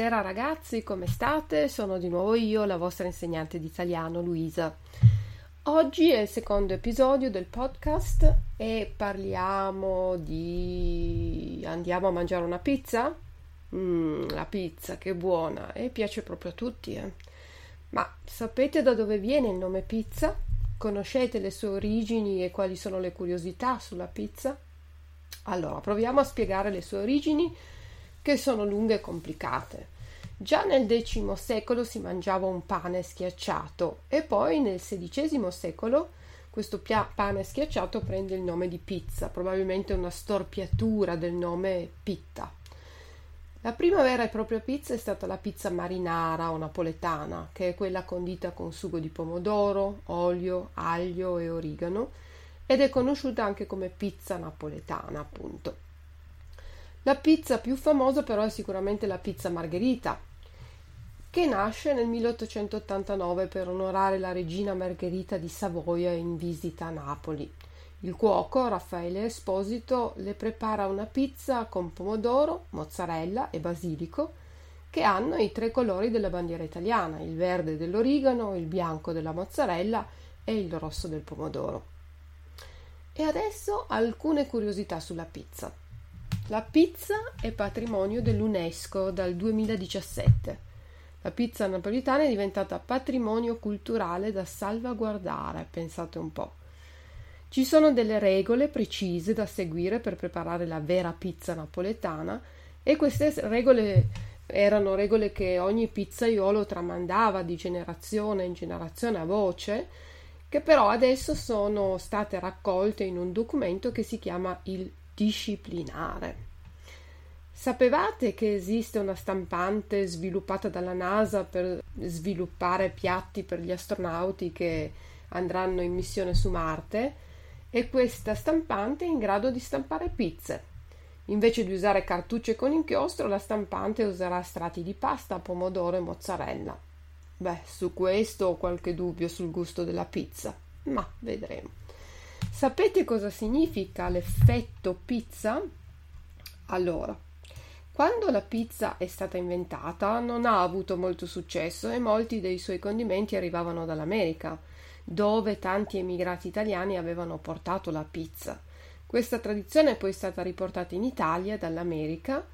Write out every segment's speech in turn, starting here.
Buonasera ragazzi, come state? Sono di nuovo io, la vostra insegnante di italiano Luisa. Oggi è il secondo episodio del podcast e parliamo di... andiamo a mangiare una pizza? Mmm, la pizza, che buona e piace proprio a tutti, eh? Ma sapete da dove viene il nome pizza? Conoscete le sue origini e quali sono le curiosità sulla pizza? Allora, proviamo a spiegare le sue origini che sono lunghe e complicate. Già nel X secolo si mangiava un pane schiacciato e poi nel XVI secolo questo pane schiacciato prende il nome di pizza, probabilmente una storpiatura del nome pitta. La prima vera e propria pizza è stata la pizza marinara o napoletana, che è quella condita con sugo di pomodoro, olio, aglio e origano, ed è conosciuta anche come pizza napoletana, appunto. La pizza più famosa però è sicuramente la pizza margherita, che nasce nel 1889 per onorare la regina Margherita di Savoia in visita a Napoli. Il cuoco Raffaele Esposito le prepara una pizza con pomodoro, mozzarella e basilico che hanno i tre colori della bandiera italiana, il verde dell'origano, il bianco della mozzarella e il rosso del pomodoro. E adesso alcune curiosità sulla pizza. La pizza è patrimonio dell'UNESCO dal 2017. La pizza napolitana è diventata patrimonio culturale da salvaguardare, pensate un po'. Ci sono delle regole precise da seguire per preparare la vera pizza napoletana e queste regole erano regole che ogni pizzaiolo tramandava di generazione in generazione a voce, che però adesso sono state raccolte in un documento che si chiama il disciplinare. Sapevate che esiste una stampante sviluppata dalla NASA per sviluppare piatti per gli astronauti che andranno in missione su Marte? E questa stampante è in grado di stampare pizze. Invece di usare cartucce con inchiostro, la stampante userà strati di pasta, pomodoro e mozzarella. Beh, su questo ho qualche dubbio sul gusto della pizza, ma vedremo. Sapete cosa significa l'effetto pizza? Allora, quando la pizza è stata inventata non ha avuto molto successo e molti dei suoi condimenti arrivavano dall'America, dove tanti emigrati italiani avevano portato la pizza. Questa tradizione è poi stata riportata in Italia dall'America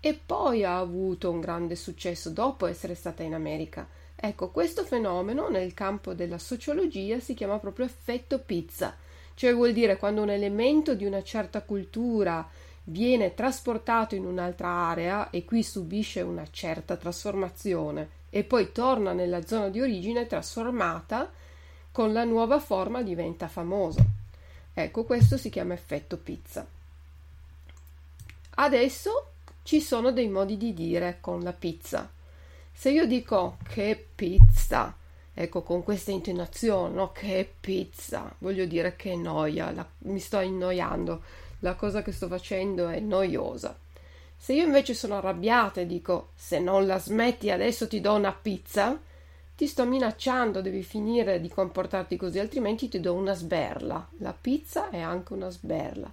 e poi ha avuto un grande successo dopo essere stata in America. Ecco, questo fenomeno nel campo della sociologia si chiama proprio effetto pizza cioè vuol dire quando un elemento di una certa cultura viene trasportato in un'altra area e qui subisce una certa trasformazione e poi torna nella zona di origine trasformata, con la nuova forma diventa famoso. Ecco, questo si chiama effetto pizza. Adesso ci sono dei modi di dire con la pizza. Se io dico che pizza, ecco con questa intonazione, no? che pizza, voglio dire che noia, la, mi sto annoiando, la cosa che sto facendo è noiosa. Se io invece sono arrabbiata e dico se non la smetti adesso ti do una pizza, ti sto minacciando, devi finire di comportarti così, altrimenti ti do una sberla. La pizza è anche una sberla.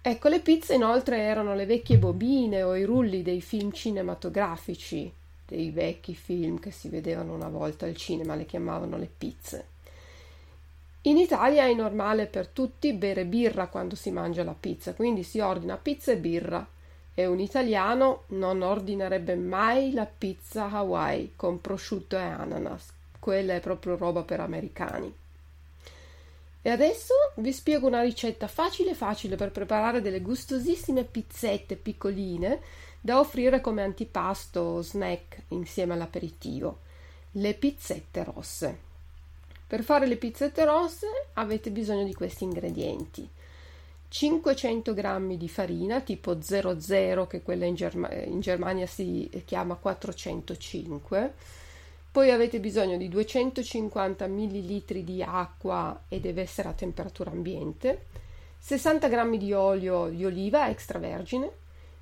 Ecco, le pizze inoltre erano le vecchie bobine o i rulli dei film cinematografici dei vecchi film che si vedevano una volta al cinema, le chiamavano le pizze. In Italia è normale per tutti bere birra quando si mangia la pizza, quindi si ordina pizza e birra. E un italiano non ordinerebbe mai la pizza Hawaii con prosciutto e ananas. Quella è proprio roba per americani. E adesso vi spiego una ricetta facile facile per preparare delle gustosissime pizzette piccoline da offrire come antipasto o snack insieme all'aperitivo. Le pizzette rosse. Per fare le pizzette rosse avete bisogno di questi ingredienti. 500 g di farina tipo 00 che quella in, Germa- in Germania si chiama 405 poi avete bisogno di 250 ml di acqua e deve essere a temperatura ambiente, 60 g di olio di oliva extravergine,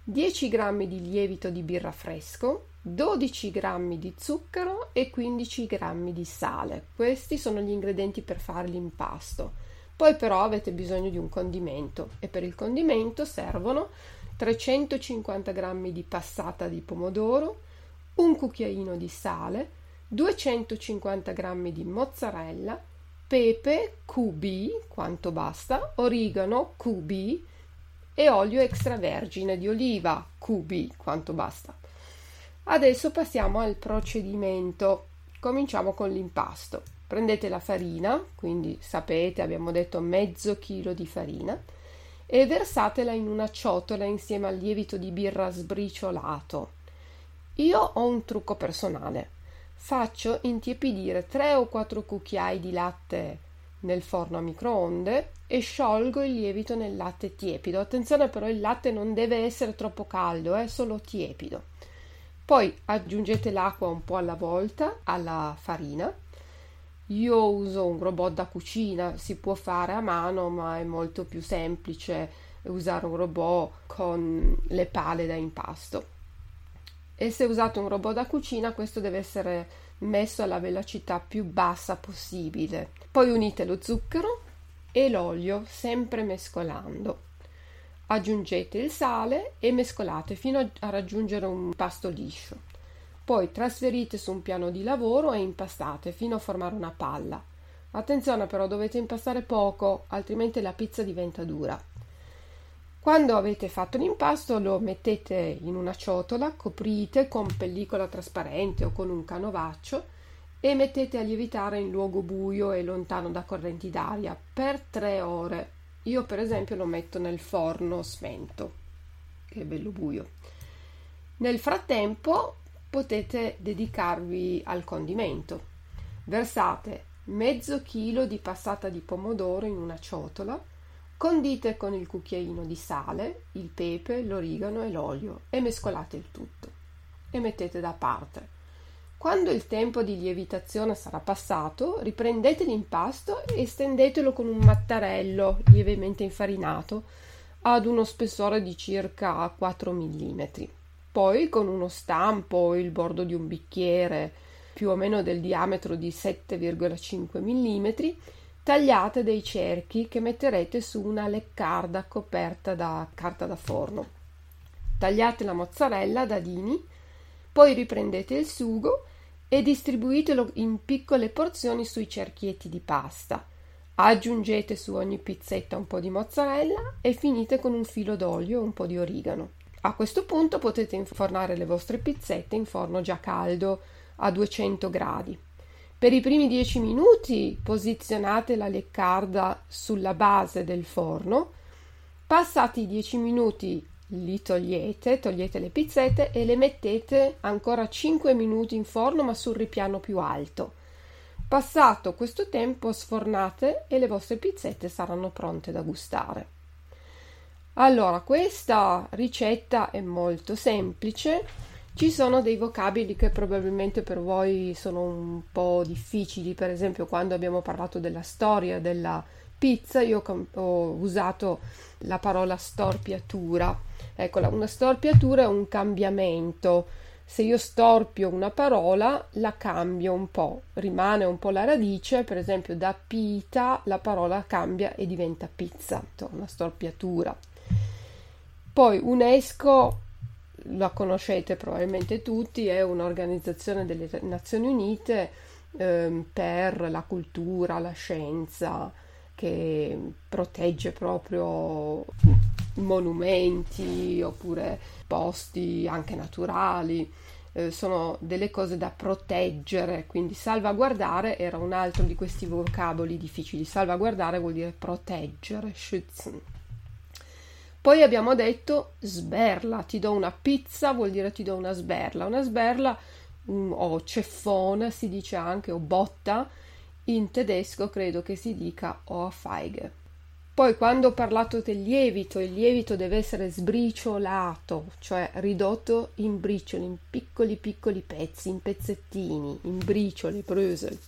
10 g di lievito di birra fresco, 12 g di zucchero e 15 g di sale. Questi sono gli ingredienti per fare l'impasto. Poi però avete bisogno di un condimento e per il condimento servono 350 g di passata di pomodoro, un cucchiaino di sale, 250 g di mozzarella, pepe QB, quanto basta, origano QB e olio extravergine di oliva QB, quanto basta. Adesso passiamo al procedimento. Cominciamo con l'impasto. Prendete la farina, quindi sapete, abbiamo detto mezzo chilo di farina, e versatela in una ciotola insieme al lievito di birra sbriciolato. Io ho un trucco personale faccio intiepidire 3 o 4 cucchiai di latte nel forno a microonde e sciolgo il lievito nel latte tiepido. Attenzione però il latte non deve essere troppo caldo, è solo tiepido. Poi aggiungete l'acqua un po' alla volta alla farina. Io uso un robot da cucina, si può fare a mano, ma è molto più semplice usare un robot con le pale da impasto e se usate un robot da cucina questo deve essere messo alla velocità più bassa possibile. Poi unite lo zucchero e l'olio sempre mescolando. Aggiungete il sale e mescolate fino a raggiungere un pasto liscio. Poi trasferite su un piano di lavoro e impastate fino a formare una palla. Attenzione però dovete impastare poco, altrimenti la pizza diventa dura. Quando avete fatto l'impasto lo mettete in una ciotola, coprite con pellicola trasparente o con un canovaccio e mettete a lievitare in luogo buio e lontano da correnti d'aria per tre ore. Io per esempio lo metto nel forno spento, che è bello buio. Nel frattempo potete dedicarvi al condimento. Versate mezzo chilo di passata di pomodoro in una ciotola Condite con il cucchiaino di sale, il pepe, l'origano e l'olio e mescolate il tutto e mettete da parte. Quando il tempo di lievitazione sarà passato, riprendete l'impasto e stendetelo con un mattarello lievemente infarinato ad uno spessore di circa 4 mm. Poi con uno stampo o il bordo di un bicchiere più o meno del diametro di 7,5 mm tagliate dei cerchi che metterete su una leccarda coperta da carta da forno. Tagliate la mozzarella a dadini, poi riprendete il sugo e distribuitelo in piccole porzioni sui cerchietti di pasta. Aggiungete su ogni pizzetta un po' di mozzarella e finite con un filo d'olio e un po' di origano. A questo punto potete infornare le vostre pizzette in forno già caldo a 200 gradi. Per i primi 10 minuti posizionate la leccarda sulla base del forno. Passati i 10 minuti li togliete, togliete le pizzette e le mettete ancora 5 minuti in forno ma sul ripiano più alto. Passato questo tempo sfornate e le vostre pizzette saranno pronte da gustare. Allora, questa ricetta è molto semplice ci sono dei vocaboli che probabilmente per voi sono un po' difficili, per esempio quando abbiamo parlato della storia della pizza io ho usato la parola storpiatura. Ecco, una storpiatura è un cambiamento. Se io storpio una parola, la cambio un po', rimane un po' la radice, per esempio da pita la parola cambia e diventa pizza, una storpiatura. Poi UNESCO la conoscete probabilmente tutti, è un'organizzazione delle Nazioni Unite eh, per la cultura, la scienza, che protegge proprio monumenti oppure posti anche naturali. Eh, sono delle cose da proteggere, quindi salvaguardare era un altro di questi vocaboli difficili. Salvaguardare vuol dire proteggere, schützen. Poi abbiamo detto sberla, ti do una pizza vuol dire ti do una sberla. Una sberla um, o ceffone si dice anche o botta, in tedesco credo che si dica Ohrfeige. Poi quando ho parlato del lievito, il lievito deve essere sbriciolato, cioè ridotto in bricioli, in piccoli piccoli pezzi, in pezzettini, in briciole, brösel.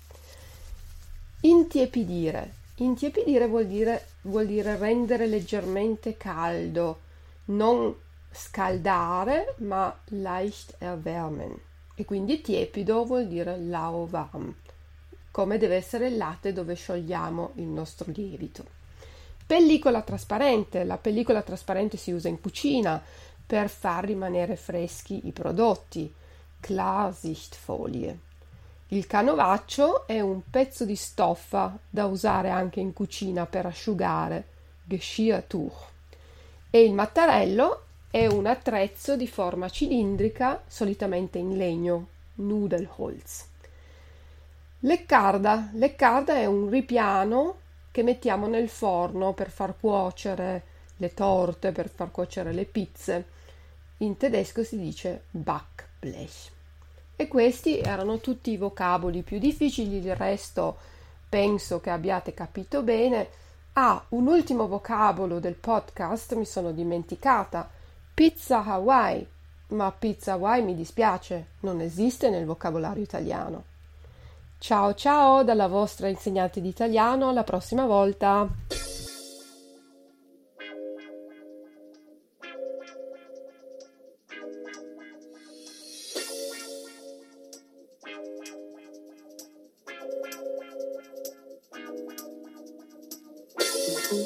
Intiepidire, Intiepidire vuol dire, vuol dire rendere leggermente caldo, non scaldare, ma leicht erwärmen. E quindi tiepido vuol dire lauwarm, come deve essere il latte dove sciogliamo il nostro lievito. Pellicola trasparente. La pellicola trasparente si usa in cucina per far rimanere freschi i prodotti. Klarsichtfolie. Il canovaccio è un pezzo di stoffa da usare anche in cucina per asciugare. Geschirrtuch. E il mattarello è un attrezzo di forma cilindrica, solitamente in legno, Nudelholz. Leccarda. Leccarda è un ripiano che mettiamo nel forno per far cuocere le torte, per far cuocere le pizze. In tedesco si dice Backblech. E questi erano tutti i vocaboli più difficili, il resto penso che abbiate capito bene. Ah, un ultimo vocabolo del podcast mi sono dimenticata. Pizza Hawaii. Ma pizza Hawaii mi dispiace, non esiste nel vocabolario italiano. Ciao ciao dalla vostra insegnante di italiano, alla prossima volta.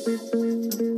Música